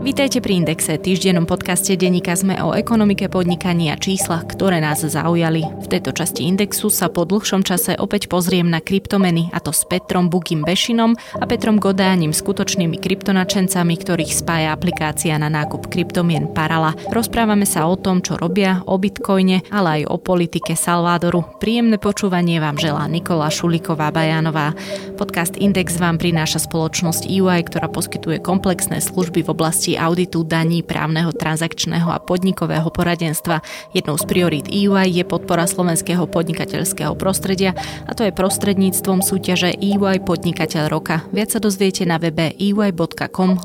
Vítajte pri Indexe, týždennom podcaste denníka sme o ekonomike, podnikaní a číslach, ktoré nás zaujali. V tejto časti Indexu sa po dlhšom čase opäť pozriem na kryptomeny, a to s Petrom Bugim Bešinom a Petrom Godánim, skutočnými kryptonačencami, ktorých spája aplikácia na nákup kryptomien Parala. Rozprávame sa o tom, čo robia, o bitcoine, ale aj o politike Salvadoru. Príjemné počúvanie vám želá Nikola Šuliková Bajanová. Podcast Index vám prináša spoločnosť EY, ktorá poskytuje komplexné služby v oblasti oblasti auditu daní, právneho, transakčného a podnikového poradenstva. Jednou z priorít EY je podpora slovenského podnikateľského prostredia a to je prostredníctvom súťaže EY Podnikateľ roka. Viac sa dozviete na webe ey.com.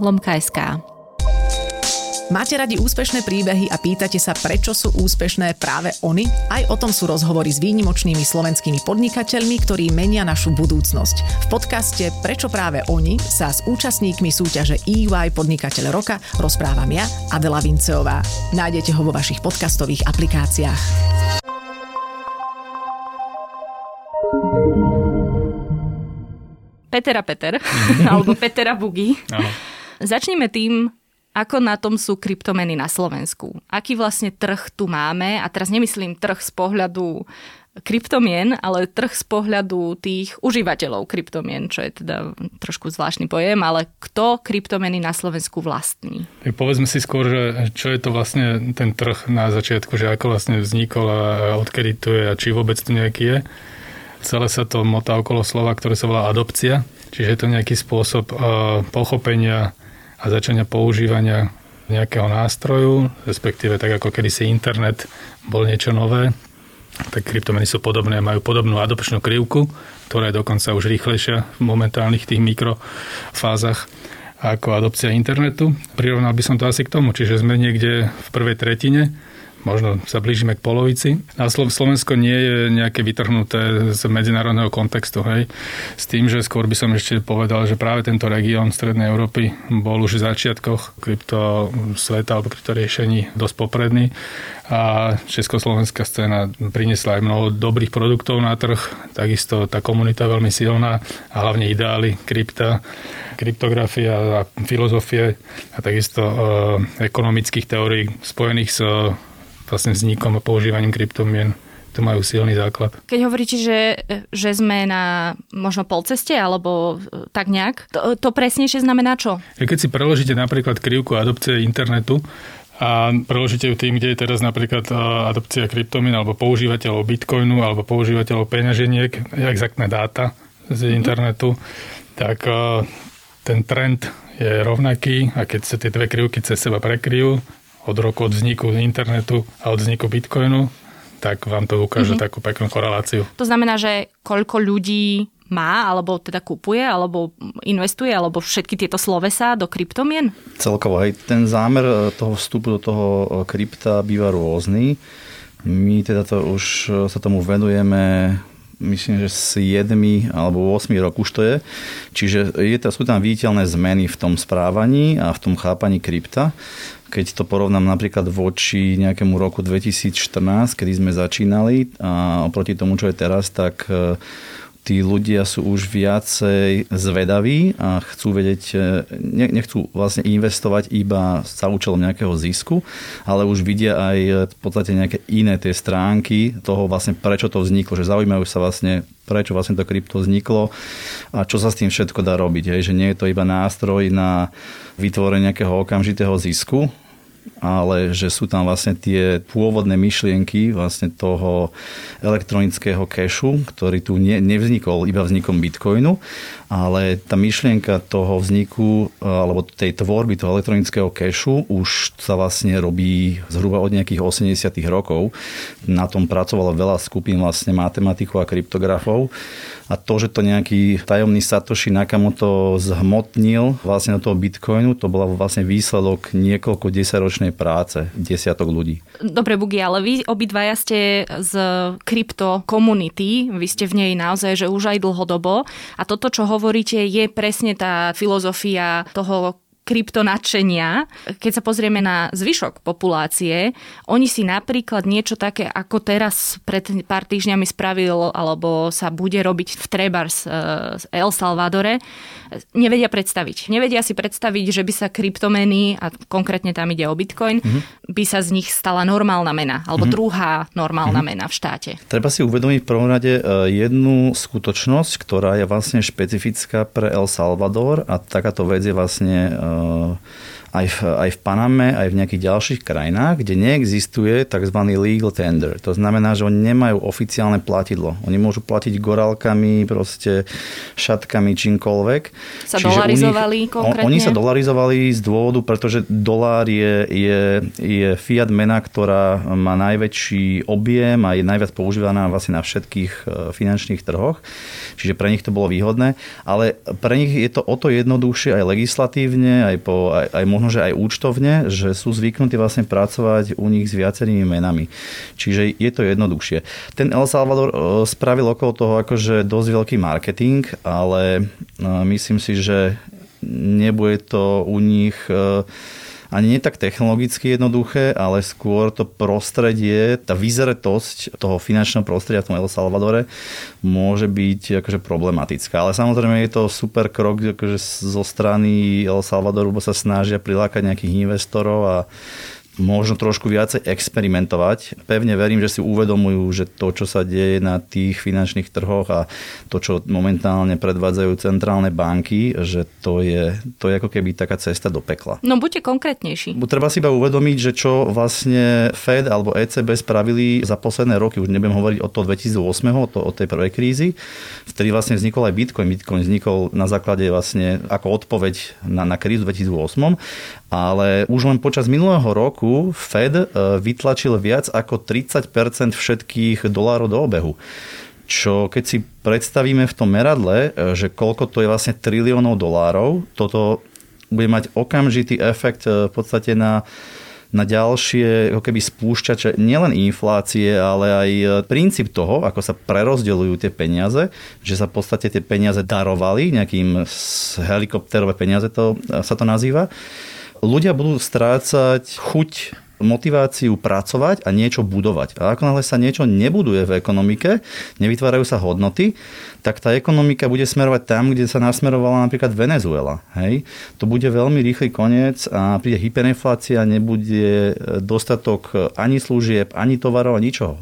Máte radi úspešné príbehy a pýtate sa, prečo sú úspešné práve oni? Aj o tom sú rozhovory s výnimočnými slovenskými podnikateľmi, ktorí menia našu budúcnosť. V podcaste Prečo práve oni sa s účastníkmi súťaže EY Podnikateľ roka rozprávam ja, Adela Vinceová. Nájdete ho vo vašich podcastových aplikáciách. Petera Peter, alebo Petera Bugi. Začneme tým, ako na tom sú kryptomeny na Slovensku? Aký vlastne trh tu máme? A teraz nemyslím trh z pohľadu kryptomien, ale trh z pohľadu tých užívateľov kryptomien, čo je teda trošku zvláštny pojem, ale kto kryptomeny na Slovensku vlastní? Tak povedzme si skôr, že čo je to vlastne ten trh na začiatku, že ako vlastne vznikol a odkedy tu je a či vôbec tu nejaký je. Celé sa to motá okolo slova, ktoré sa volá adopcia, čiže je to nejaký spôsob pochopenia a začania používania nejakého nástroju, respektíve tak ako kedysi internet bol niečo nové, tak kryptomeny sú podobné, majú podobnú adopčnú krivku, ktorá je dokonca už rýchlejšia v momentálnych tých mikrofázach ako adopcia internetu. Prirovnal by som to asi k tomu, čiže sme niekde v prvej tretine možno sa blížime k polovici. A Slovensko nie je nejaké vytrhnuté z medzinárodného kontextu. Hej. S tým, že skôr by som ešte povedal, že práve tento región Strednej Európy bol už v začiatkoch krypto sveta alebo krypto riešení dosť popredný a československá scéna priniesla aj mnoho dobrých produktov na trh, takisto tá komunita veľmi silná a hlavne ideály krypta, kryptografia a filozofie a takisto e, ekonomických teórií spojených s vlastne vznikom a používaním kryptomien to majú silný základ. Keď hovoríte, že, že sme na možno polceste alebo e, tak nejak, to, to presnejšie znamená čo? Keď si preložíte napríklad krivku adopcie internetu a preložíte ju tým, kde je teraz napríklad e, adopcia kryptomien alebo používateľov bitcoinu alebo používateľov peňaženiek, exaktné dáta z mm-hmm. internetu, tak e, ten trend je rovnaký a keď sa tie dve krivky cez seba prekryjú, od roku od vzniku internetu a od vzniku bitcoinu, tak vám to ukáže mm-hmm. takú peknú koreláciu. To znamená, že koľko ľudí má, alebo teda kupuje, alebo investuje, alebo všetky tieto slovesa do kryptomien? Celkovo aj ten zámer e, toho vstupu do toho e, krypta býva rôzny. My teda to už e, sa tomu venujeme myslím, že 7 alebo 8 rok už to je. Čiže je sú tam viditeľné zmeny v tom správaní a v tom chápaní krypta. Keď to porovnám napríklad voči nejakému roku 2014, kedy sme začínali a oproti tomu, čo je teraz, tak tí ľudia sú už viacej zvedaví a chcú vedieť, e, nechcú vlastne investovať iba za účelom nejakého zisku, ale už vidia aj v podstate nejaké iné tie stránky toho vlastne prečo to vzniklo, že zaujímajú sa vlastne prečo vlastne to krypto vzniklo a čo sa s tým všetko dá robiť. Hej? Že nie je to iba nástroj na vytvorenie nejakého okamžitého zisku, ale že sú tam vlastne tie pôvodné myšlienky vlastne toho elektronického cachu, ktorý tu ne, nevznikol iba vznikom Bitcoinu, ale tá myšlienka toho vzniku alebo tej tvorby toho elektronického cachu už sa vlastne robí zhruba od nejakých 80 rokov. Na tom pracovalo veľa skupín vlastne matematikov a kryptografov a to, že to nejaký tajomný Satoshi Nakamoto zhmotnil vlastne do toho Bitcoinu, to bola vlastne výsledok niekoľko desaťročnej práce desiatok ľudí. Dobre, Bugi, ale vy obidvaja ste z krypto komunity, vy ste v nej naozaj, že už aj dlhodobo a toto, čo hovoríte, je presne tá filozofia toho kryptonačenia. Keď sa pozrieme na zvyšok populácie, oni si napríklad niečo také, ako teraz pred pár týždňami spravil, alebo sa bude robiť v Trebars z El Salvadore, nevedia predstaviť. Nevedia si predstaviť, že by sa kryptomeny, a konkrétne tam ide o Bitcoin, mm-hmm. by sa z nich stala normálna mena, alebo mm-hmm. druhá normálna mm-hmm. mena v štáte. Treba si uvedomiť v prvom rade e, jednu skutočnosť, ktorá je vlastne špecifická pre El Salvador a takáto vec je vlastne uh, aj v, aj v Paname, aj v nejakých ďalších krajinách, kde neexistuje tzv. legal tender. To znamená, že oni nemajú oficiálne platidlo. Oni môžu platiť gorálkami, proste šatkami, čímkoľvek. Sa Čiže dolarizovali nich, konkrétne? Oni sa dolarizovali z dôvodu, pretože dolár je, je, je fiat mena, ktorá má najväčší objem a je najviac používaná vlastne na všetkých e, finančných trhoch. Čiže pre nich to bolo výhodné. Ale pre nich je to o to jednoduchšie aj legislatívne, aj, po, aj, aj možno možno, že aj účtovne, že sú zvyknutí vlastne pracovať u nich s viacerými menami. Čiže je to jednoduchšie. Ten El Salvador e, spravil okolo toho akože dosť veľký marketing, ale e, myslím si, že nebude to u nich e, ani nie tak technologicky jednoduché, ale skôr to prostredie, tá vyzretosť toho finančného prostredia v tom El Salvadore môže byť akože problematická. Ale samozrejme je to super krok akože zo strany El Salvadoru, bo sa snažia prilákať nejakých investorov a možno trošku viacej experimentovať. Pevne verím, že si uvedomujú, že to, čo sa deje na tých finančných trhoch a to, čo momentálne predvádzajú centrálne banky, že to je, to je ako keby taká cesta do pekla. No buďte konkrétnejší. Treba si iba uvedomiť, že čo vlastne Fed alebo ECB spravili za posledné roky, už nebudem hovoriť o to 2008, o, to, o tej prvej krízy, vtedy vlastne vznikol aj Bitcoin. Bitcoin vznikol na základe vlastne ako odpoveď na, na krízu 2008 ale už len počas minulého roku Fed e, vytlačil viac ako 30% všetkých dolárov do obehu. Čo keď si predstavíme v tom meradle, e, že koľko to je vlastne triliónov dolárov, toto bude mať okamžitý efekt e, v podstate na na ďalšie ako keby spúšťače nielen inflácie, ale aj princíp toho, ako sa prerozdeľujú tie peniaze, že sa v podstate tie peniaze darovali, nejakým helikopterové peniaze to, sa to nazýva ľudia budú strácať chuť motiváciu pracovať a niečo budovať. A ako náhle sa niečo nebuduje v ekonomike, nevytvárajú sa hodnoty, tak tá ekonomika bude smerovať tam, kde sa nasmerovala napríklad Venezuela. Hej? To bude veľmi rýchly koniec a príde hyperinflácia, nebude dostatok ani služieb, ani tovarov, ničoho.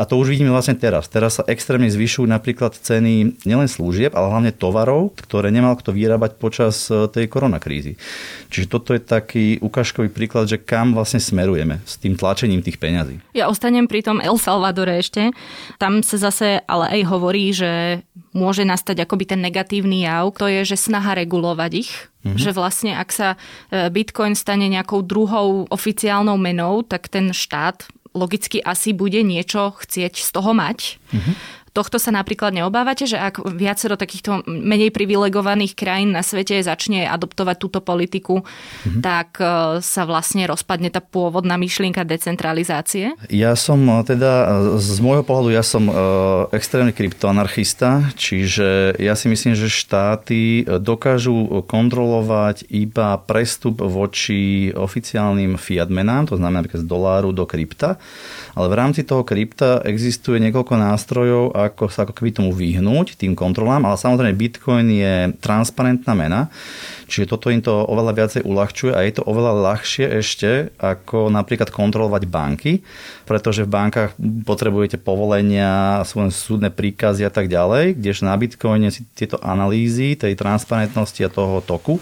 A to už vidíme vlastne teraz. Teraz sa extrémne zvyšujú napríklad ceny nielen služieb, ale hlavne tovarov, ktoré nemal kto vyrábať počas e, tej koronakrízy. Čiže toto je taký ukážkový príklad, že kam vlastne smerujeme s tým tlačením tých peňazí. Ja ostanem pri tom El Salvadore ešte. Tam sa zase ale aj hovorí, že môže nastať akoby ten negatívny jav, to je, že snaha regulovať ich. Mm-hmm. Že vlastne ak sa e, Bitcoin stane nejakou druhou oficiálnou menou, tak ten štát logicky asi bude niečo chcieť z toho mať. Mm-hmm. Tohto sa napríklad neobávate, že ak viacero takýchto menej privilegovaných krajín na svete začne adoptovať túto politiku, mm-hmm. tak e, sa vlastne rozpadne tá pôvodná myšlienka decentralizácie? Ja som e, teda, e, z môjho pohľadu, ja som extrémny kryptoanarchista, čiže ja si myslím, že štáty dokážu kontrolovať iba prestup voči oficiálnym fiat menám, to znamená napríklad z doláru do krypta, ale v rámci toho krypta existuje niekoľko nástrojov, ako sa ako keby tomu vyhnúť, tým kontrolám, ale samozrejme Bitcoin je transparentná mena, čiže toto im to oveľa viacej uľahčuje a je to oveľa ľahšie ešte ako napríklad kontrolovať banky, pretože v bankách potrebujete povolenia, sú súdne príkazy a tak ďalej, kdež na Bitcoine si tieto analýzy tej transparentnosti a toho toku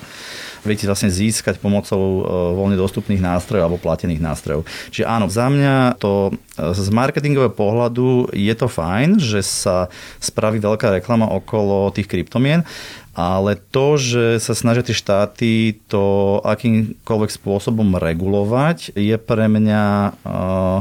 viete vlastne získať pomocou e, voľne dostupných nástrojov alebo platených nástrojov. Čiže áno, za mňa to e, z marketingového pohľadu je to fajn, že sa spraví veľká reklama okolo tých kryptomien, ale to, že sa snažia tie štáty to akýmkoľvek spôsobom regulovať, je pre mňa uh,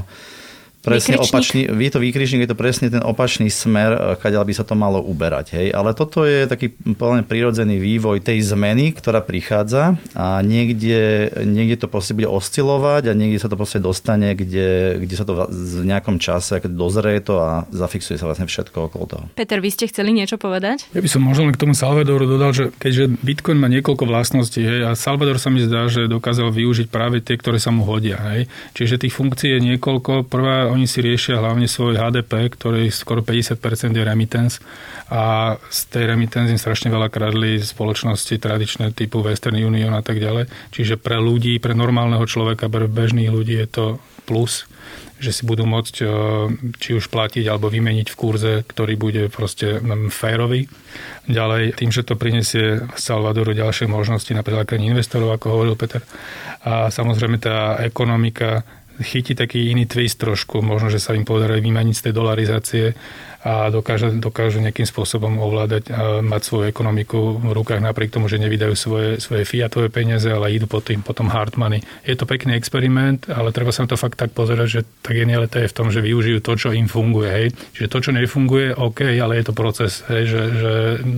presne Výkričník? opačný, je to výkričník, je to presne ten opačný smer, eh, kadeľ by sa to malo uberať. Hej. Ale toto je taký plne prirodzený vývoj tej zmeny, ktorá prichádza a niekde, niekde to proste bude oscilovať a niekde sa to proste dostane, kde, kde sa to v nejakom čase, keď dozrie to a zafixuje sa vlastne všetko okolo toho. Peter, vy ste chceli niečo povedať? Ja by som možno len k tomu Salvadoru dodal, že keďže Bitcoin má niekoľko vlastností hej, a Salvador sa mi zdá, že dokázal využiť práve tie, ktoré sa mu hodia. Hej. Čiže tých funkcií je niekoľko. Prvá oni si riešia hlavne svoj HDP, ktorý skoro 50% je remittance a z tej remittance im strašne veľa kradli spoločnosti tradičné typu Western Union a tak ďalej. Čiže pre ľudí, pre normálneho človeka, pre bežných ľudí je to plus že si budú môcť e, či už platiť alebo vymeniť v kurze, ktorý bude proste férový. Ďalej, tým, že to prinesie Salvadoru ďalšie možnosti, napríklad investorov, ako hovoril Peter. A samozrejme tá ekonomika chytí taký iný twist trošku. Možno, že sa im podarí vymaniť z tej dolarizácie a dokážu, dokážu nejakým spôsobom ovládať a mať svoju ekonomiku v rukách napriek tomu, že nevydajú svoje, svoje fiatové peniaze, ale idú potom, potom hard money. Je to pekný experiment, ale treba sa na to fakt tak pozerať, že tá genialita je v tom, že využijú to, čo im funguje. Hej. Čiže to, čo nefunguje, OK, ale je to proces, hej, že, že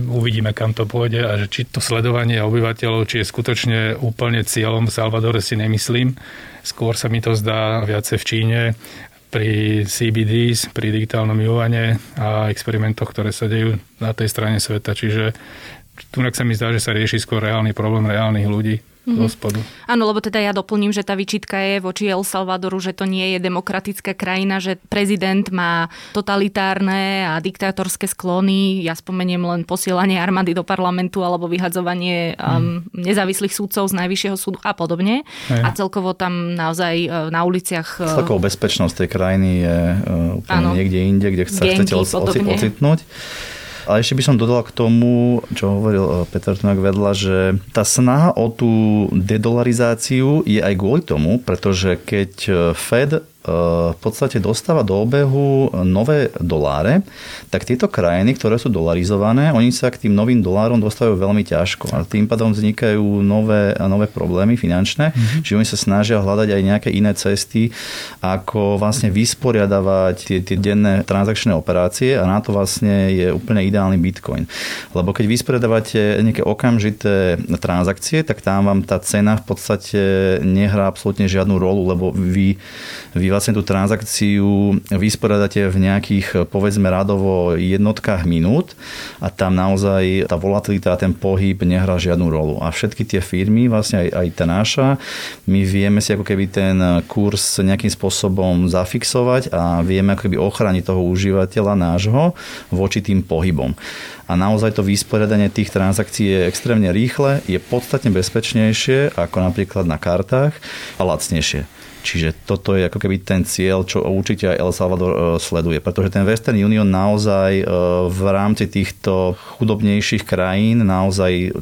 uvidíme, kam to pôjde a že či to sledovanie obyvateľov, či je skutočne úplne cieľom v Salvadore si nemyslím. Skôr sa mi to zdá viacej v Číne, pri CBDs, pri digitálnom juane a experimentoch, ktoré sa dejú na tej strane sveta. Čiže tu sa mi zdá, že sa rieši skôr reálny problém reálnych ľudí mm-hmm. Áno, lebo teda ja doplním, že tá vyčitka je voči El Salvadoru, že to nie je demokratická krajina, že prezident má totalitárne a diktátorské sklony. Ja spomeniem len posielanie armády do parlamentu alebo vyhadzovanie um, mm. nezávislých súdcov z Najvyššieho súdu a podobne. Aj. A celkovo tam naozaj uh, na uliciach... Uh, Celkovo bezpečnosť tej krajiny je uh, úplne áno, niekde inde, kde sa chcete ocitnúť. Ale ešte by som dodal k tomu, čo hovoril eh, Peter Tunak vedľa, že tá snaha o tú dedolarizáciu je aj kvôli tomu, pretože keď eh, Fed v podstate dostáva do obehu nové doláre, tak tieto krajiny, ktoré sú dolarizované, oni sa k tým novým dolárom dostávajú veľmi ťažko a tým pádom vznikajú nové, nové problémy finančné, mm-hmm. čiže oni sa snažia hľadať aj nejaké iné cesty, ako vlastne vysporiadavať tie, tie denné transakčné operácie a na to vlastne je úplne ideálny Bitcoin. Lebo keď vysporiadavate nejaké okamžité transakcie, tak tam vám tá cena v podstate nehrá absolútne žiadnu rolu, lebo vy, vy vlastne tú transakciu vysporiadate v nejakých, povedzme, radovo jednotkách minút a tam naozaj tá volatilita a ten pohyb nehrá žiadnu rolu. A všetky tie firmy, vlastne aj, aj tá naša, my vieme si ako keby ten kurz nejakým spôsobom zafixovať a vieme ako keby ochrániť toho užívateľa nášho voči tým pohybom. A naozaj to vysporiadanie tých transakcií je extrémne rýchle, je podstatne bezpečnejšie ako napríklad na kartách a lacnejšie. Čiže toto je ako keby ten cieľ, čo určite aj El Salvador e, sleduje. Pretože ten Western Union naozaj e, v rámci týchto chudobnejších krajín naozaj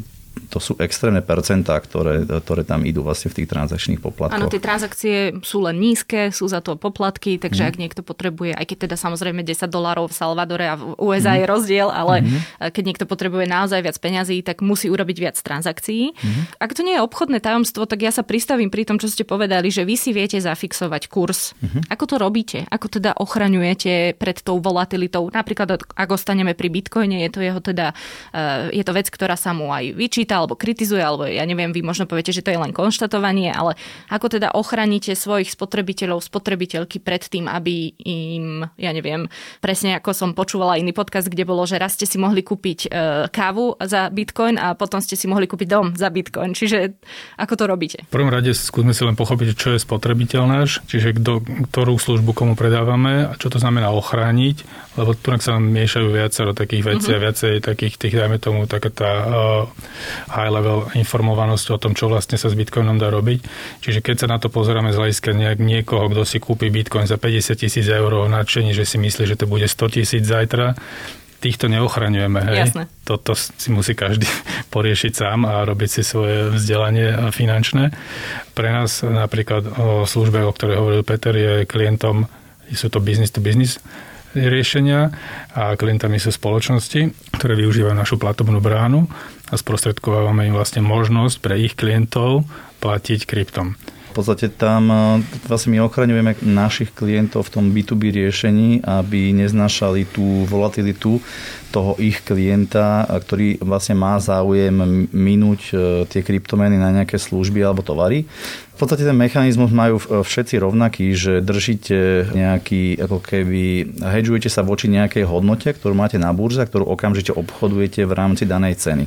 to sú extrémne percentá, ktoré, ktoré tam idú vlastne v tých transakčných poplatkoch. Áno, tie transakcie sú len nízke, sú za to poplatky, takže mm. ak niekto potrebuje, aj keď teda samozrejme 10 dolárov v Salvadore a v USA mm. je rozdiel, ale mm. keď niekto potrebuje naozaj viac peňazí, tak musí urobiť viac transakcií. Mm. Ak to nie je obchodné tajomstvo, tak ja sa pristavím pri tom, čo ste povedali, že vy si viete zafixovať kurz. Mm. Ako to robíte? Ako teda ochraňujete pred tou volatilitou? Napríklad, ak ostaneme pri bitcoine, je to jeho teda, eh, je to vec, ktorá sa mu aj vyčíta alebo kritizuje, alebo ja neviem, vy možno poviete, že to je len konštatovanie, ale ako teda ochránite svojich spotrebiteľov, spotrebiteľky pred tým, aby im, ja neviem, presne ako som počúvala iný podcast, kde bolo, že raz ste si mohli kúpiť e, kávu za bitcoin a potom ste si mohli kúpiť dom za bitcoin. Čiže ako to robíte? V prvom rade skúsme si len pochopiť, čo je spotrebiteľ náš, čiže kdo, ktorú službu komu predávame a čo to znamená ochrániť, lebo tu sa nám miešajú viacero takých vecí uh-huh. a viacej takých tých, dajme tomu, taká tá uh, high level informovanosť o tom, čo vlastne sa s Bitcoinom dá robiť. Čiže keď sa na to pozeráme z hľadiska nejak niekoho, kto si kúpi Bitcoin za 50 tisíc eur nadšení, že si myslí, že to bude 100 tisíc zajtra, týchto neochraňujeme. Hej? Jasne. Toto si musí každý poriešiť sám a robiť si svoje vzdelanie finančné. Pre nás napríklad o službe, o ktorej hovoril Peter, je klientom, sú to business to business riešenia a klientami sú spoločnosti, ktoré využívajú našu platobnú bránu a sprostredkovávame im vlastne možnosť pre ich klientov platiť kryptom. V podstate tam vlastne my ochraňujeme našich klientov v tom B2B riešení, aby neznášali tú volatilitu toho ich klienta, ktorý vlastne má záujem minúť tie kryptomeny na nejaké služby alebo tovary podstate ten mechanizmus majú všetci rovnaký, že držíte nejaký, ako keby, hedžujete sa voči nejakej hodnote, ktorú máte na burze, ktorú okamžite obchodujete v rámci danej ceny.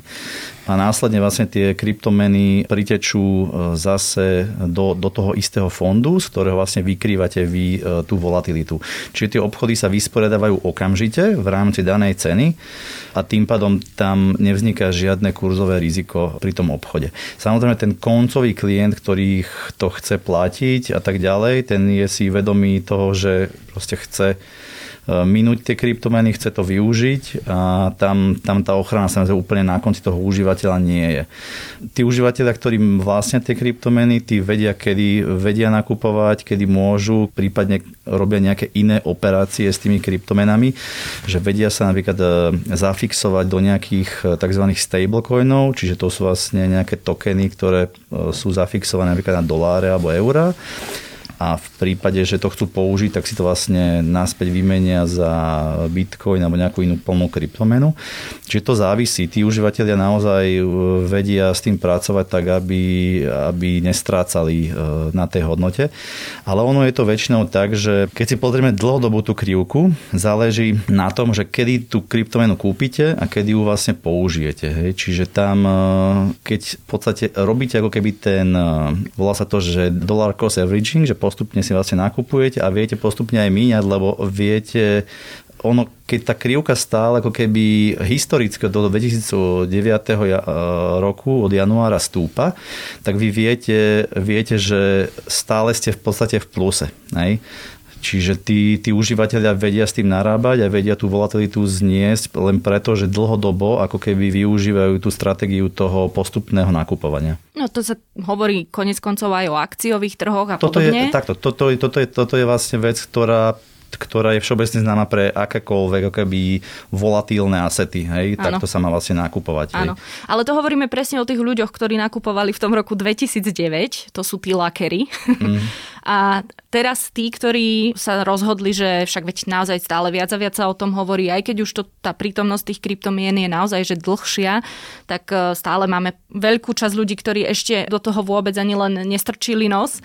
A následne vlastne tie kryptomeny pritečú e, zase do, do toho istého fondu, z ktorého vlastne vykrývate vy e, tú volatilitu. Čiže tie obchody sa vysporiadávajú okamžite v rámci danej ceny a tým pádom tam nevzniká žiadne kurzové riziko pri tom obchode. Samozrejme ten koncový klient, ktorý to chce platiť a tak ďalej, ten je si vedomý toho, že proste chce minúť tie kryptomeny, chce to využiť a tam, tam tá ochrana sa úplne na konci toho užívateľa nie je. Tí užívateľia, ktorí vlastne tie kryptomeny, tí vedia, kedy vedia nakupovať, kedy môžu, prípadne robia nejaké iné operácie s tými kryptomenami, že vedia sa napríklad e, zafixovať do nejakých e, tzv. stablecoinov, čiže to sú vlastne nejaké tokeny, ktoré sú zafixované napríklad na doláre alebo eurá a v prípade, že to chcú použiť, tak si to vlastne náspäť vymenia za bitcoin alebo nejakú inú plnú kryptomenu. Čiže to závisí. Tí užívateľia naozaj e, vedia s tým pracovať tak, aby, aby nestrácali e, na tej hodnote. Ale ono je to väčšinou tak, že keď si pozrieme dlhodobú tú krivku, záleží na tom, že kedy tú kryptomenu kúpite a kedy ju vlastne použijete. Hej. Čiže tam, e, keď v podstate robíte ako keby ten, volá sa to, že dollar cost averaging, že postupne si vlastne nakupujete a viete postupne aj míňať, lebo viete ono, keď tá krivka stále ako keby historicky do 2009 roku od januára stúpa, tak vy viete, viete, že stále ste v podstate v pluse. Hej? Čiže tí, tí užívateľia vedia s tým narábať a vedia tú volatilitu zniesť len preto, že dlhodobo ako keby využívajú tú stratégiu toho postupného nakupovania. No to sa hovorí konec koncov aj o akciových trhoch a toto podobne. Je, takto, toto, toto, je, toto je vlastne vec, ktorá ktorá je všeobecne známa pre akékoľvek akoby volatílne asety. Hej? Takto sa má vlastne nakupovať. Áno. Ale to hovoríme presne o tých ľuďoch, ktorí nakupovali v tom roku 2009. To sú tí lakery. Mm. A teraz tí, ktorí sa rozhodli, že však veď naozaj stále viac a viac sa o tom hovorí, aj keď už to, tá prítomnosť tých kryptomien je naozaj že dlhšia, tak e, stále máme veľkú časť ľudí, ktorí ešte do toho vôbec ani len nestrčili nos,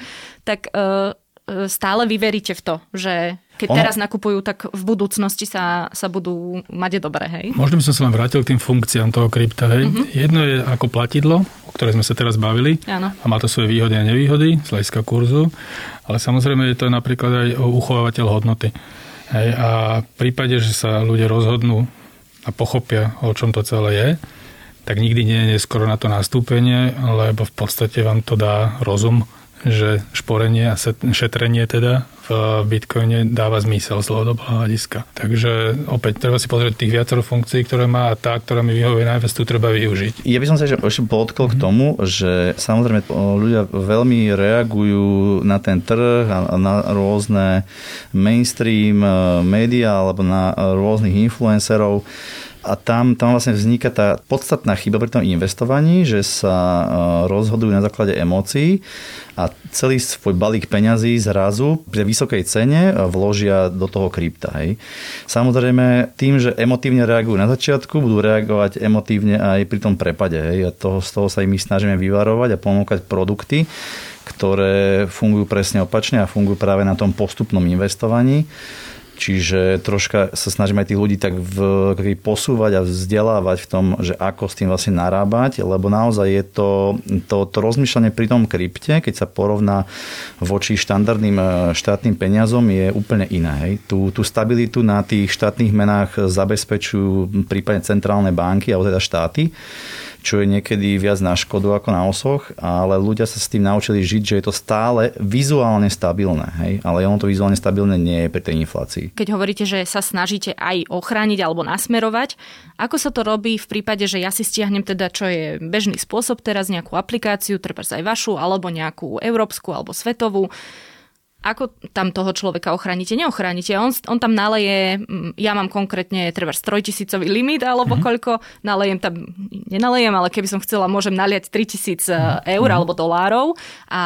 tak e, e, stále vy veríte v to, že keď ono... teraz nakupujú, tak v budúcnosti sa, sa budú mať dobre, hej? Možno by som sa len vrátil k tým funkciám toho krypta, hej. Uh-huh. Jedno je ako platidlo, o ktorej sme sa teraz bavili. Áno. A má to svoje výhody a nevýhody z hľadiska kurzu. Ale samozrejme je to napríklad aj uchovávateľ hodnoty. Hej. A v prípade, že sa ľudia rozhodnú a pochopia, o čom to celé je, tak nikdy nie je skoro na to nastúpenie, lebo v podstate vám to dá rozum, že šporenie a šetrenie teda v Bitcoine dáva zmysel z dlhodobého hľadiska. Takže opäť treba si pozrieť tých viacero funkcií, ktoré má a tá, ktorá mi vyhovuje najviac, tu treba využiť. Ja by som sa ešte podotkol k mhm. tomu, že samozrejme ľudia veľmi reagujú na ten trh a na rôzne mainstream eh, médiá alebo na rôznych influencerov a tam, tam vlastne vzniká tá podstatná chyba pri tom investovaní, že sa e, rozhodujú na základe emócií a celý svoj balík peňazí zrazu pri vysokej cene vložia do toho krypta. Hej. Samozrejme, tým, že emotívne reagujú na začiatku, budú reagovať emotívne aj pri tom prepade. Hej. A toho, z toho sa im snažíme vyvarovať a ponúkať produkty, ktoré fungujú presne opačne a fungujú práve na tom postupnom investovaní Čiže troška sa snažíme aj tých ľudí tak v, posúvať a vzdelávať v tom, že ako s tým vlastne narábať, lebo naozaj je to, to, to rozmýšľanie pri tom krypte, keď sa porovná voči štandardným e, štátnym peniazom, je úplne iné. Hej. Tú, tú stabilitu na tých štátnych menách zabezpečujú prípadne centrálne banky, alebo teda štáty čo je niekedy viac na škodu ako na osoch, ale ľudia sa s tým naučili žiť, že je to stále vizuálne stabilné, hej? ale ono to vizuálne stabilné nie je pri tej inflácii. Keď hovoríte, že sa snažíte aj ochrániť alebo nasmerovať, ako sa to robí v prípade, že ja si stiahnem teda, čo je bežný spôsob teraz, nejakú aplikáciu, treba aj vašu, alebo nejakú európsku alebo svetovú, ako tam toho človeka ochránite? Neochránite. On, on tam naleje, mm, ja mám konkrétne treba trojtisícový limit alebo mm-hmm. koľko, nalejem tam, nenalejem, ale keby som chcela, môžem naliať 3000 mm-hmm. eur mhm. alebo dolárov a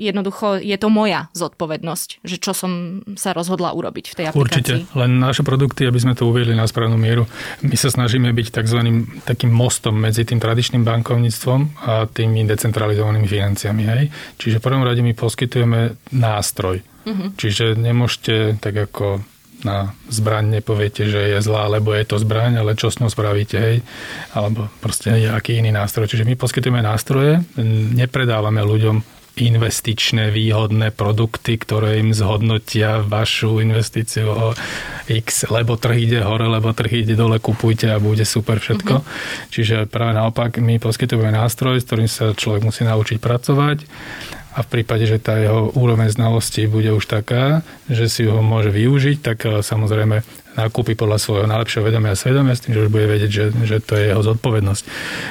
jednoducho je to moja zodpovednosť, že čo som sa rozhodla urobiť v tej aplikácii. Určite, len naše produkty, aby sme to uviedli na správnu mieru, my sa snažíme byť tzv. takým mostom medzi tým tradičným bankovníctvom a tými decentralizovanými financiami. Hej? Čiže v prvom rade my poskytujeme nástroj Uh-huh. Čiže nemôžete tak ako na zbraň nepoviete, že je zlá, lebo je to zbraň, ale čo s ňou spravíte, hej? Alebo proste aký iný nástroj. Čiže my poskytujeme nástroje, nepredávame ľuďom investičné výhodné produkty, ktoré im zhodnotia vašu investíciu o X, lebo trh ide hore, lebo trh ide dole, kupujte a bude super všetko. Uh-huh. Čiže práve naopak my poskytujeme nástroj, s ktorým sa človek musí naučiť pracovať a v prípade, že tá jeho úroveň znalosti bude už taká, že si ho môže využiť, tak eh, samozrejme nakúpi podľa svojho najlepšieho vedomia a svedomia s tým, že už bude vedieť, že, že to je jeho zodpovednosť.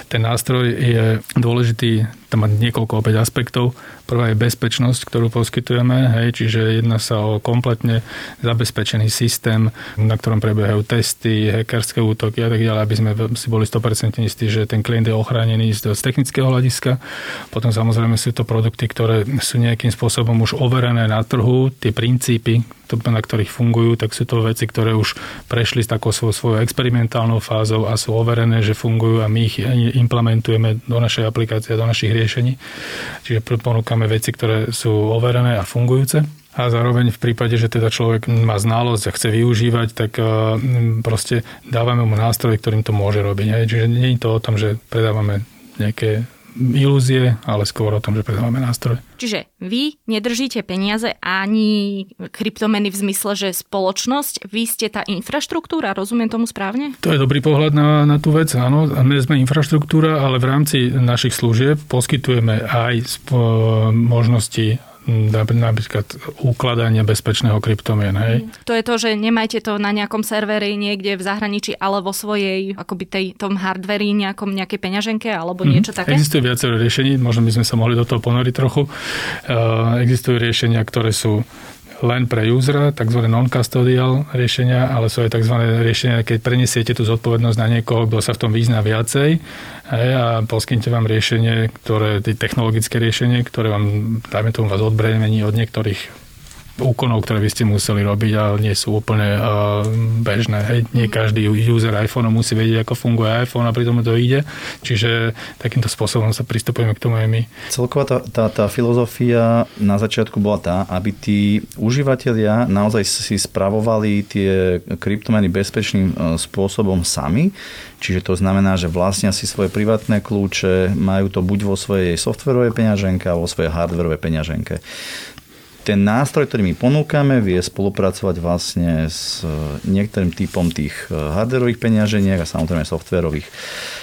Ten nástroj je dôležitý, tam má niekoľko opäť aspektov. Prvá je bezpečnosť, ktorú poskytujeme, hej, čiže jedná sa o kompletne zabezpečený systém, na ktorom prebiehajú testy, hackerské útoky a tak ďalej, aby sme si boli 100% istí, že ten klient je ochránený z, technického hľadiska. Potom samozrejme sú to produkty, ktoré sú nejakým spôsobom už overené na trhu, tie princípy, na ktorých fungujú, tak sú to veci, ktoré už prešli s takou svojou experimentálnou fázou a sú overené, že fungujú a my ich implementujeme do našej aplikácie, do našich riešení. Čiže ponúkame veci, ktoré sú overené a fungujúce. A zároveň v prípade, že teda človek má znalosť a chce využívať, tak proste dávame mu nástroj, ktorým to môže robiť. Čiže nie je to o tom, že predávame nejaké ilúzie, ale skôr o tom, že predávame nástroje. Čiže vy nedržíte peniaze ani kryptomeny v zmysle, že spoločnosť, vy ste tá infraštruktúra, rozumiem tomu správne? To je dobrý pohľad na, na tú vec, áno. My sme infraštruktúra, ale v rámci našich služieb poskytujeme aj možnosti napríklad ukladania bezpečného kryptomien. Hej? To je to, že nemajte to na nejakom serveri niekde v zahraničí, ale vo svojej, akoby tej, tom hardveri, nejakom, nejakej peňaženke alebo mm. niečo také? Existuje viacero riešení, možno by sme sa mohli do toho ponoriť trochu. Uh, existujú riešenia, ktoré sú len pre usera, tzv. non-custodial riešenia, ale sú aj tzv. riešenia, keď prenesiete tú zodpovednosť na niekoho, kto sa v tom vyzná viacej hej, a poskyňte vám riešenie, ktoré, technologické riešenie, ktoré vám, dajme tomu, vás odbremení od niektorých úkonov, ktoré by ste museli robiť, ale nie sú úplne uh, bežné. Hej. Nie každý user iPhone musí vedieť, ako funguje iPhone a pritom to ide. Čiže takýmto spôsobom sa pristupujeme k tomu aj my. Celková tá, tá, tá filozofia na začiatku bola tá, aby tí užívateľia naozaj si spravovali tie kryptomeny bezpečným spôsobom sami. Čiže to znamená, že vlastnia si svoje privátne kľúče, majú to buď vo svojej softverovej peňaženke alebo vo svojej hardverovej peňaženke ten nástroj, ktorý my ponúkame, vie spolupracovať vlastne s e, niektorým typom tých e, hardwareových peňaženiek a samozrejme softwarových.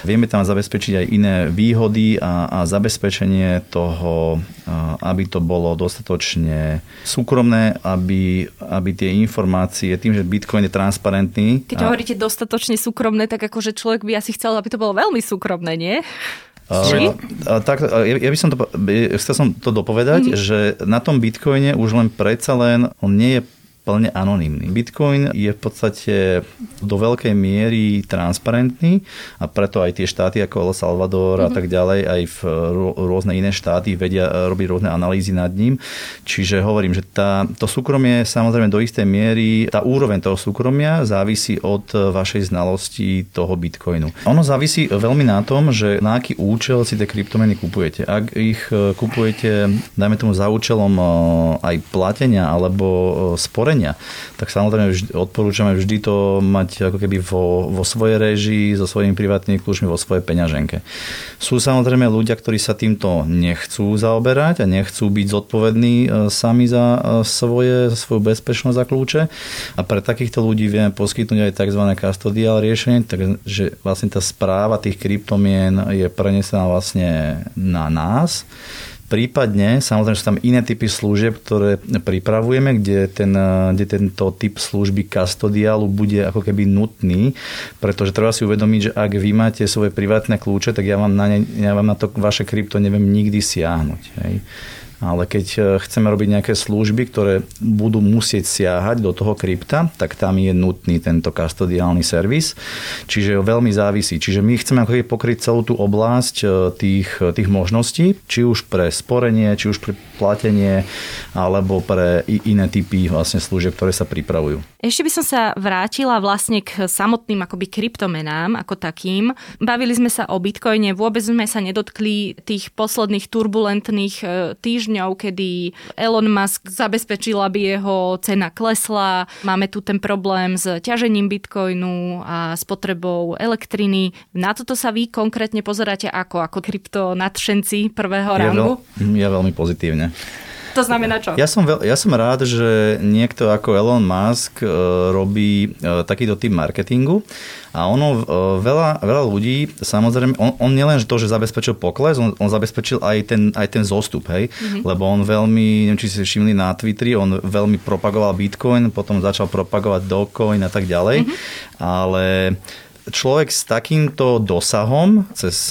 Vieme tam zabezpečiť aj iné výhody a, a zabezpečenie toho, e, aby to bolo dostatočne súkromné, aby, aby tie informácie, tým, že Bitcoin je transparentný. Keď a... hovoríte dostatočne súkromné, tak akože človek by asi chcel, aby to bolo veľmi súkromné, nie? Tak, ja, ja by som to, chcel som to dopovedať, mm-hmm. že na tom Bitcoine už len predsa len, on nie je plne anonymný. Bitcoin je v podstate do veľkej miery transparentný a preto aj tie štáty ako El Salvador mm-hmm. a mhm. tak ďalej, aj v rôzne iné štáty vedia robiť rôzne analýzy nad ním. Čiže hovorím, že tá, to súkromie samozrejme do istej miery, tá úroveň toho súkromia závisí od vašej znalosti toho Bitcoinu. Ono závisí veľmi na tom, že na aký účel si tie kryptomeny kupujete. Ak ich e, kupujete, dajme tomu za účelom aj platenia alebo sporenia, spojenia, tak samozrejme vždy, odporúčame vždy to mať ako keby vo, vo svojej režii, so svojimi privátnymi kľúčmi, vo svojej peňaženke. Sú samozrejme ľudia, ktorí sa týmto nechcú zaoberať a nechcú byť zodpovední e, sami za e, svoje, za svoju bezpečnosť a kľúče a pre takýchto ľudí vieme poskytnúť aj tzv. custodial riešenie, takže vlastne tá správa tých kryptomien je prenesená vlastne na nás Prípadne, samozrejme sú tam iné typy služieb, ktoré pripravujeme, kde, ten, kde tento typ služby kastodiálu bude ako keby nutný, pretože treba si uvedomiť, že ak vy máte svoje privátne kľúče, tak ja vám na, ne, ja vám na to vaše krypto neviem nikdy siahnuť. Hej. Ale keď e, chceme robiť nejaké služby, ktoré budú musieť siahať do toho krypta, tak tam je nutný tento kastodiálny servis, čiže veľmi závisí. Čiže my chceme ako pokryť celú tú oblasť e, tých, tých možností, či už pre sporenie, či už pre platenie, alebo pre iné typy vlastne služieb, ktoré sa pripravujú. Ešte by som sa vrátila vlastne k samotným akoby kryptomenám ako takým. Bavili sme sa o bitcoine, vôbec sme sa nedotkli tých posledných turbulentných e, týždňov, kedy Elon Musk zabezpečil, aby jeho cena klesla. Máme tu ten problém s ťažením bitcoinu a spotrebou elektriny. Na toto sa vy konkrétne pozeráte ako? Ako krypto nadšenci prvého ja rangu? Veľ, ja veľmi pozitívne. To znamená čo? Ja som, veľ, ja som rád, že niekto ako Elon Musk uh, robí uh, takýto typ marketingu a ono, uh, veľa, veľa ľudí, samozrejme, on, on nielen to, že zabezpečil pokles, on, on zabezpečil aj ten, aj ten zostup, hej? Mm-hmm. Lebo on veľmi, neviem, či si všimli na Twitteri, on veľmi propagoval Bitcoin, potom začal propagovať Dogecoin a tak ďalej, mm-hmm. ale človek s takýmto dosahom cez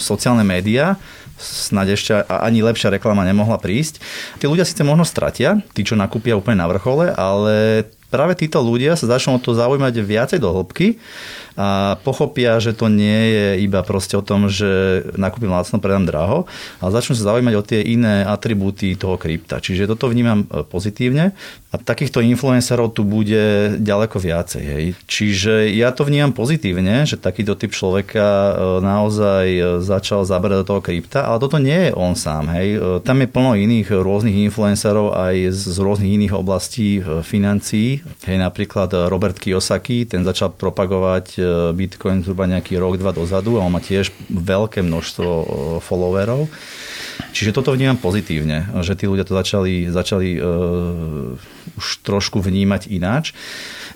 sociálne médiá snad ešte ani lepšia reklama nemohla prísť. Tí ľudia síce možno stratia, tí, čo nakúpia úplne na vrchole, ale práve títo ľudia sa začnú o to zaujímať viacej do hĺbky a pochopia, že to nie je iba proste o tom, že nakúpim lacno, predám draho, ale začnú sa zaujímať o tie iné atribúty toho krypta. Čiže toto vnímam e, pozitívne a takýchto influencerov tu bude ďaleko viacej. Hej. Čiže ja to vnímam pozitívne, že takýto typ človeka e, naozaj e, začal zaberať do toho krypta, ale toto nie je on sám. Hej. Tam je plno iných rôznych influencerov aj z rôznych iných oblastí financií. Hej, napríklad Robert Kiyosaki, ten začal propagovať Bitcoin zhruba nejaký rok, dva dozadu a on má tiež veľké množstvo followerov. Čiže toto vnímam pozitívne, že tí ľudia to začali, začali uh, už trošku vnímať ináč.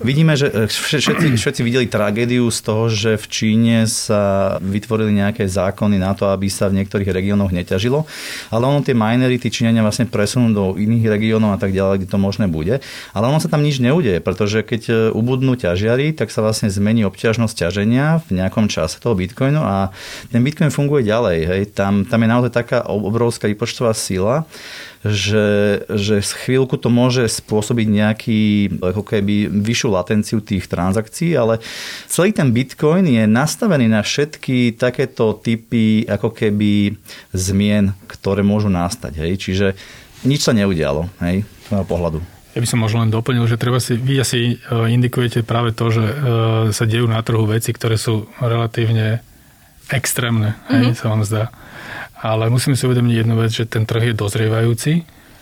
Vidíme, že e, všetci, všetci videli tragédiu z toho, že v Číne sa vytvorili nejaké zákony na to, aby sa v niektorých regiónoch neťažilo, ale ono tie minery, tí Číňania vlastne presunú do iných regiónov a tak ďalej, kde to možné bude. Ale ono sa tam nič neudeje, pretože keď e, ubudnú ťažiari, tak sa vlastne zmení obťažnosť ťaženia v nejakom čase toho bitcoinu a ten bitcoin funguje ďalej. Hej. Tam, tam je naozaj taká obrovská výpočtová sila, že, že z chvíľku to môže spôsobiť nejaký, ako keby vyššiu latenciu tých transakcií, ale celý ten Bitcoin je nastavený na všetky takéto typy ako keby zmien, ktoré môžu nastať. Hej. Čiže nič sa neudialo, hej, z môjho pohľadu. Ja by som možno len doplnil, že treba si, vy asi e, indikujete práve to, že e, sa dejú na trhu veci, ktoré sú relatívne extrémne, mm-hmm. hej, sa vám zdá ale musíme si uvedomiť jednu vec, že ten trh je dozrievajúci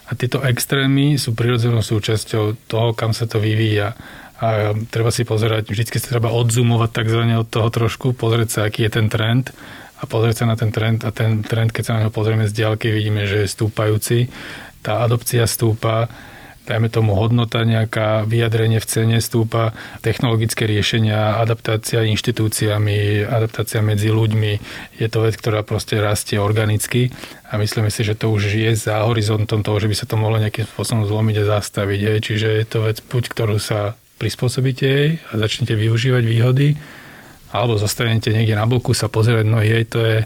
a tieto extrémy sú prirodzenou súčasťou toho, kam sa to vyvíja. A treba si pozerať, vždy sa treba odzoomovať takzvané od toho trošku, pozrieť sa, aký je ten trend a pozrieť sa na ten trend a ten trend, keď sa na neho pozrieme z diaľky, vidíme, že je stúpajúci. Tá adopcia stúpa, dajme tomu hodnota, nejaká vyjadrenie v cene stúpa, technologické riešenia, adaptácia inštitúciami, adaptácia medzi ľuďmi. Je to vec, ktorá proste rastie organicky a myslíme si, že to už je za horizontom toho, že by sa to mohlo nejakým spôsobom zlomiť a zastaviť. Hej. Čiže je to vec, buď ktorú sa prispôsobíte jej a začnete využívať výhody, alebo zostanete niekde na boku sa pozerať, no jej, to je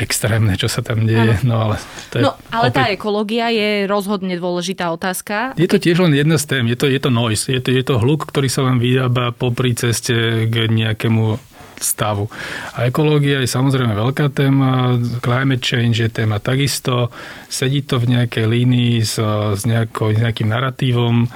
extrémne, čo sa tam deje. No ale, to je no, ale opäť... tá ekológia je rozhodne dôležitá otázka. Je to tiež len jedna z tém, je to, je to noise, je to, je to hluk, ktorý sa vám vyrába popri ceste k nejakému stavu. A ekológia je samozrejme veľká téma, climate change je téma takisto, sedí to v nejakej línii s, s, nejako, s nejakým narratívom,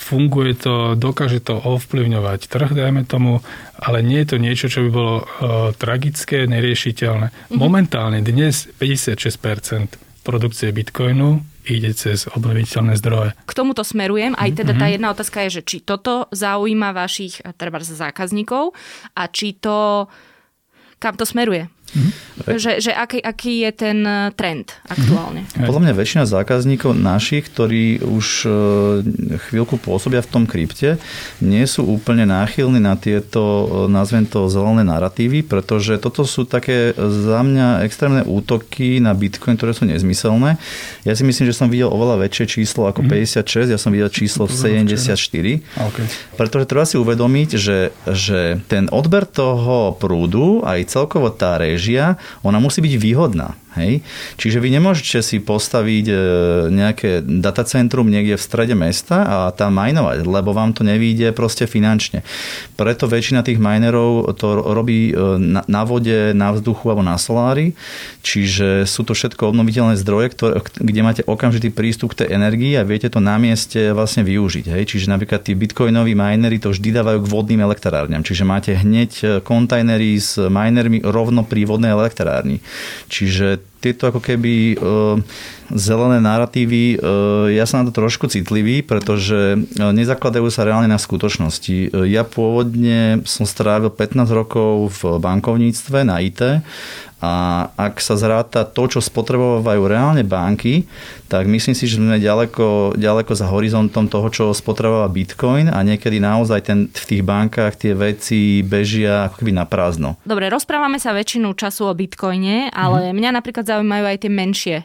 funguje to, dokáže to ovplyvňovať trh, dajme tomu, ale nie je to niečo, čo by bolo uh, tragické, neriešiteľné. Mm-hmm. Momentálne dnes 56% produkcie bitcoinu ide cez obnoviteľné zdroje. K tomuto smerujem. Aj teda tá mhm. jedna otázka je, že či toto zaujíma vašich treba zákazníkov a či to kam to smeruje. Mm-hmm. Že, že aký, aký je ten e, trend aktuálne? Mm-hmm. Podľa mňa väčšina zákazníkov našich, ktorí už e, chvíľku pôsobia v tom krypte, nie sú úplne náchylní na tieto, e, nazvem to, zelené narratívy, pretože toto sú také za mňa extrémne útoky na Bitcoin, ktoré sú nezmyselné. Ja si myslím, že som videl oveľa väčšie číslo ako mm-hmm. 56, ja som videl číslo 74. Okay. Pretože treba si uvedomiť, že, že ten odber toho prúdu, aj celkovo tá rež režia, ona musí byť výhodná. Hej? Čiže vy nemôžete si postaviť e, nejaké datacentrum niekde v strede mesta a tam minovať, lebo vám to nevíde proste finančne. Preto väčšina tých minerov to robí e, na vode, na vzduchu alebo na solári, čiže sú to všetko obnoviteľné zdroje, ktoré, kde máte okamžitý prístup k tej energii a viete to na mieste vlastne využiť. Hej? Čiže napríklad tí bitcoinoví minery to vždy dávajú k vodným elektrárňam, čiže máte hneď e, kontajnery s minermi rovno pri vodnej elektrárni. Čiže tieto ako keby e, zelené narratívy, e, ja som na to trošku citlivý, pretože e, nezakladajú sa reálne na skutočnosti. Ja pôvodne som strávil 15 rokov v bankovníctve na IT a ak sa zráta to, čo spotrebovajú reálne banky, tak myslím si, že sme ďaleko, ďaleko za horizontom toho, čo spotrebováva Bitcoin a niekedy naozaj ten, v tých bankách tie veci bežia ako keby na prázdno. Dobre, rozprávame sa väčšinu času o Bitcoine, ale mm. mňa napríklad zaujímajú aj tie menšie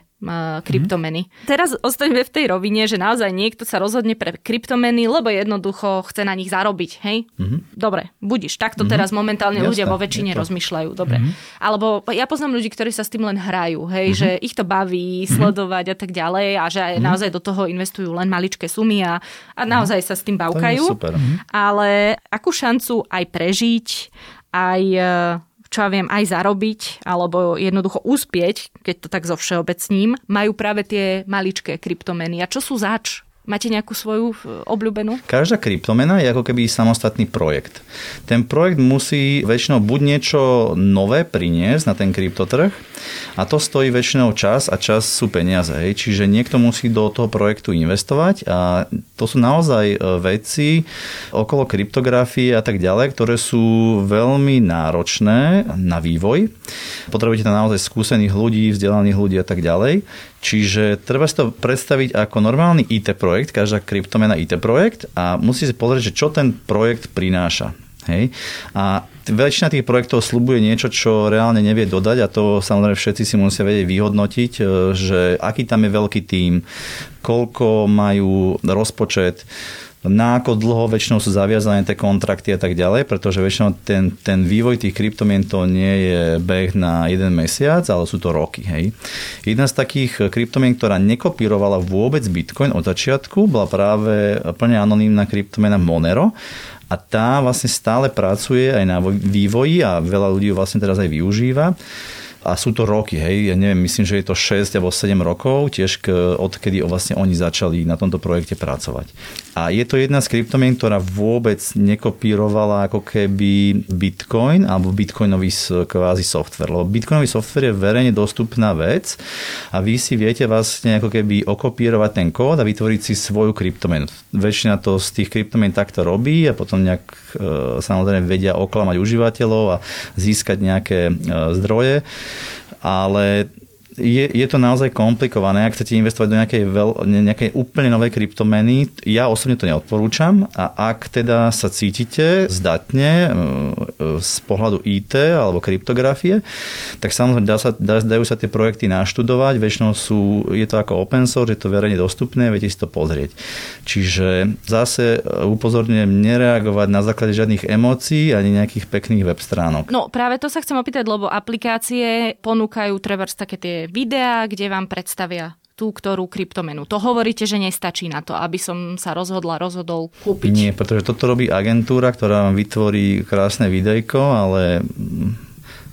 kryptomeny. Mm-hmm. Teraz ostaňme v tej rovine, že naozaj niekto sa rozhodne pre kryptomeny, lebo jednoducho chce na nich zarobiť, hej? Mm-hmm. Dobre, budiš. Takto mm-hmm. teraz momentálne Jasne, ľudia vo väčšine rozmýšľajú. Dobre. Mm-hmm. Alebo ja poznám ľudí, ktorí sa s tým len hrajú, hej? Mm-hmm. Že ich to baví mm-hmm. sledovať a tak ďalej a že mm-hmm. naozaj do toho investujú len maličké sumy a, a naozaj mm-hmm. sa s tým bavkajú. super. Ale akú šancu aj prežiť, aj čo ja viem, aj zarobiť, alebo jednoducho uspieť, keď to tak zo všeobecním, majú práve tie maličké kryptomeny. A čo sú zač? Máte nejakú svoju e, obľúbenú? Každá kryptomena je ako keby samostatný projekt. Ten projekt musí väčšinou buď niečo nové priniesť na ten kryptotrh a to stojí väčšinou čas a čas sú peniaze. Hej. Čiže niekto musí do toho projektu investovať a to sú naozaj e, veci okolo kryptografie a tak ďalej, ktoré sú veľmi náročné na vývoj. Potrebujete tam naozaj skúsených ľudí, vzdelaných ľudí a tak ďalej. Čiže treba si to predstaviť ako normálny IT projekt, každá kryptomena IT projekt a musí si pozrieť, že čo ten projekt prináša. Hej? A väčšina tých projektov slubuje niečo, čo reálne nevie dodať a to samozrejme všetci si musia vedieť vyhodnotiť, e, že aký tam je veľký tím, koľko majú rozpočet, na ako dlho väčšinou sú zaviazané tie kontrakty a tak ďalej, pretože väčšinou ten, ten vývoj tých kryptomien to nie je beh na jeden mesiac, ale sú to roky. Hej. Jedna z takých kryptomien, ktorá nekopírovala vôbec Bitcoin od začiatku, bola práve plne anonimná kryptomena Monero a tá vlastne stále pracuje aj na vývoji a veľa ľudí ju vlastne teraz aj využíva a sú to roky, hej, ja neviem, myslím, že je to 6 alebo 7 rokov, tiež k, odkedy vlastne oni začali na tomto projekte pracovať. A je to jedna z kryptomien, ktorá vôbec nekopírovala ako keby Bitcoin alebo Bitcoinový kvázi software. Lebo Bitcoinový software je verejne dostupná vec a vy si viete vlastne ako keby okopírovať ten kód a vytvoriť si svoju kryptomenu. Väčšina to z tých kryptomien takto robí a potom nejak e, samozrejme vedia oklamať užívateľov a získať nejaké e, zdroje ale je, je to naozaj komplikované, ak chcete investovať do nejakej, veľ, nejakej úplne novej kryptomeny. Ja osobne to neodporúčam a ak teda sa cítite zdatne z pohľadu IT alebo kryptografie, tak samozrejme dá sa, dá, dajú sa tie projekty naštudovať, väčšinou sú, je to ako open source, je to verejne dostupné, viete si to pozrieť. Čiže zase upozorňujem nereagovať na základe žiadnych emócií ani nejakých pekných web stránok. No práve to sa chcem opýtať, lebo aplikácie ponúkajú treba také tie videá, kde vám predstavia tú ktorú kryptomenu. To hovoríte, že nestačí na to, aby som sa rozhodla, rozhodol kúpiť. Nie, pretože toto robí agentúra, ktorá vám vytvorí krásne videjko, ale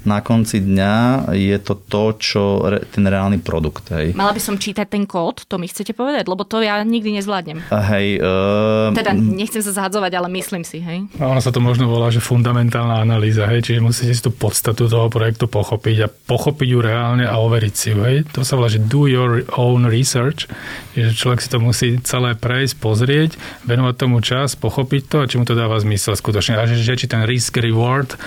na konci dňa je to to, čo re, ten reálny produkt. Hej. Mala by som čítať ten kód, to mi chcete povedať, lebo to ja nikdy nezvládnem. A hej, uh, teda nechcem sa zahadzovať, ale myslím si, hej. A ono sa to možno volá, že fundamentálna analýza, hej, čiže musíte si tú podstatu toho projektu pochopiť a pochopiť ju reálne a overiť si ju, hej. To sa volá, že do your own research, že človek si to musí celé prejsť, pozrieť, venovať tomu čas, pochopiť to a či mu to dáva zmysel skutočne. A že, že či ten risk reward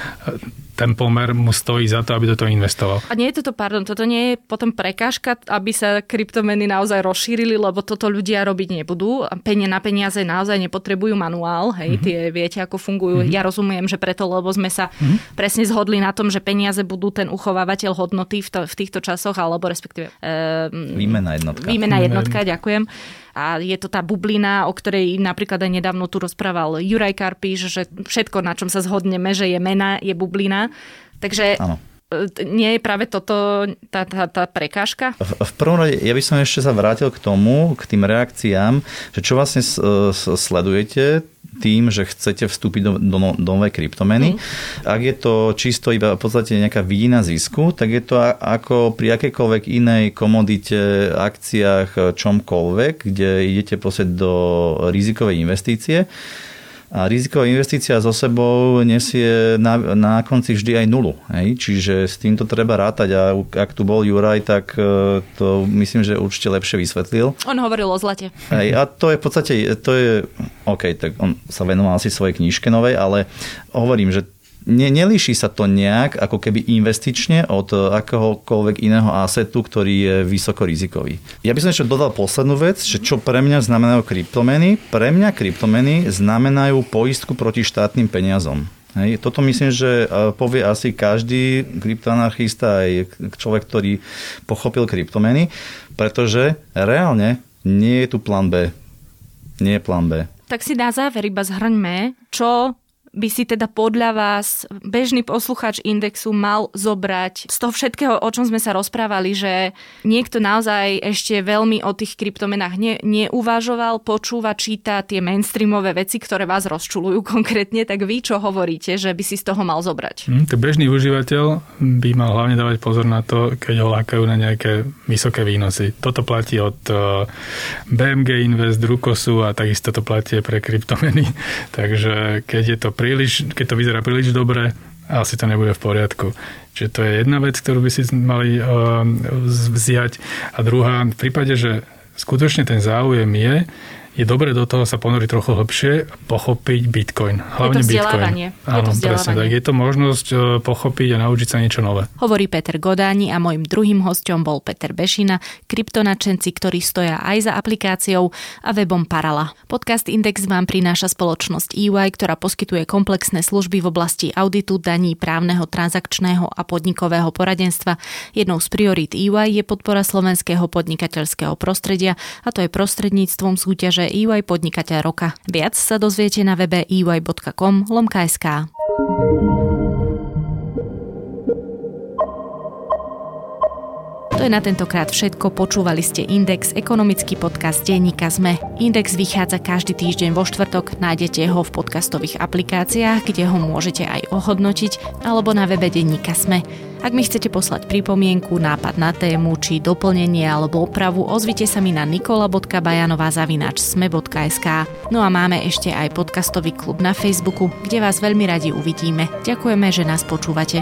ten pomer mu stojí za to, aby do toho investoval. A nie je toto, pardon, toto nie je potom prekážka, aby sa kryptomeny naozaj rozšírili, lebo toto ľudia robiť nebudú. Penie na peniaze naozaj nepotrebujú manuál, hej, mm-hmm. tie viete, ako fungujú. Mm-hmm. Ja rozumiem, že preto, lebo sme sa mm-hmm. presne zhodli na tom, že peniaze budú ten uchovávateľ hodnoty v, to, v týchto časoch, alebo respektíve... Um, výmena jednotka. Výmena jednotka, ďakujem a je to tá bublina, o ktorej napríklad aj nedávno tu rozprával Juraj Karpiš, že všetko, na čom sa zhodneme, že je mena, je bublina. Takže ano Nie je práve toto tá, tá, tá prekážka? V, v prvom rade, ja by som ešte sa vrátil k tomu, k tým reakciám, že čo vlastne sledujete tým, že chcete vstúpiť do, do, no, do novej kryptomeny. Mm. Ak je to čisto iba v podstate nejaká vidina zisku, tak je to ako pri akékoľvek inej komodite, akciách, čomkoľvek, kde idete posieť do rizikovej investície a riziková investícia so sebou nesie na, na konci vždy aj nulu. Hej? Čiže s týmto treba rátať a ak tu bol Juraj, tak e, to myslím, že určite lepšie vysvetlil. On hovoril o zlate. Hej, a to je v podstate, to je, OK, tak on sa venoval asi svojej knižke novej, ale hovorím, že ne, nelíši sa to nejak ako keby investične od akéhokoľvek iného asetu, ktorý je vysoko rizikový. Ja by som ešte dodal poslednú vec, že čo pre mňa znamenajú kryptomeny. Pre mňa kryptomeny znamenajú poistku proti štátnym peniazom. Hej, toto myslím, že povie asi každý kryptoanarchista, aj človek, ktorý pochopil kryptomeny, pretože reálne nie je tu plán B. Nie je plán B. Tak si na záver iba zhrňme, čo by si teda podľa vás bežný posluchač Indexu mal zobrať z toho všetkého, o čom sme sa rozprávali, že niekto naozaj ešte veľmi o tých kryptomenách ne, neuvažoval, počúva, číta tie mainstreamové veci, ktoré vás rozčulujú konkrétne, tak vy čo hovoríte, že by si z toho mal zobrať? Hmm, to bežný užívateľ by mal hlavne dávať pozor na to, keď ho lákajú na nejaké vysoké výnosy. Toto platí od eh, BMG Invest, Drukosu a takisto to platí pre kryptomeny. Takže keď je to príliš, keď to vyzerá príliš dobre, asi to nebude v poriadku. Čiže to je jedna vec, ktorú by si mali uh, vziať. A druhá, v prípade, že skutočne ten záujem je, je dobre do toho sa ponoriť trochu hlbšie a pochopiť Bitcoin. Hlavne je to Bitcoin. Áno, je to presne tak. Je to možnosť e, pochopiť a naučiť sa niečo nové. Hovorí Peter Godáni a môjim druhým hostom bol Peter Bešina, kryptonačenci, ktorí stoja aj za aplikáciou a webom Parala. Podcast Index vám prináša spoločnosť EY, ktorá poskytuje komplexné služby v oblasti auditu, daní, právneho, transakčného a podnikového poradenstva. Jednou z priorít EY je podpora slovenského podnikateľského prostredia a to je prostredníctvom súťaže EY Podnikateľ roka. Viac sa dozviete na webe ey.com lomka.sk. To je na tentokrát všetko. Počúvali ste Index, ekonomický podcast denníka ZME. Index vychádza každý týždeň vo štvrtok. Nájdete ho v podcastových aplikáciách, kde ho môžete aj ohodnotiť, alebo na webe denníka ZME. Ak mi chcete poslať pripomienku, nápad na tému, či doplnenie alebo opravu, ozvite sa mi na nikola.bajanová.sme.sk No a máme ešte aj podcastový klub na Facebooku, kde vás veľmi radi uvidíme. Ďakujeme, že nás počúvate.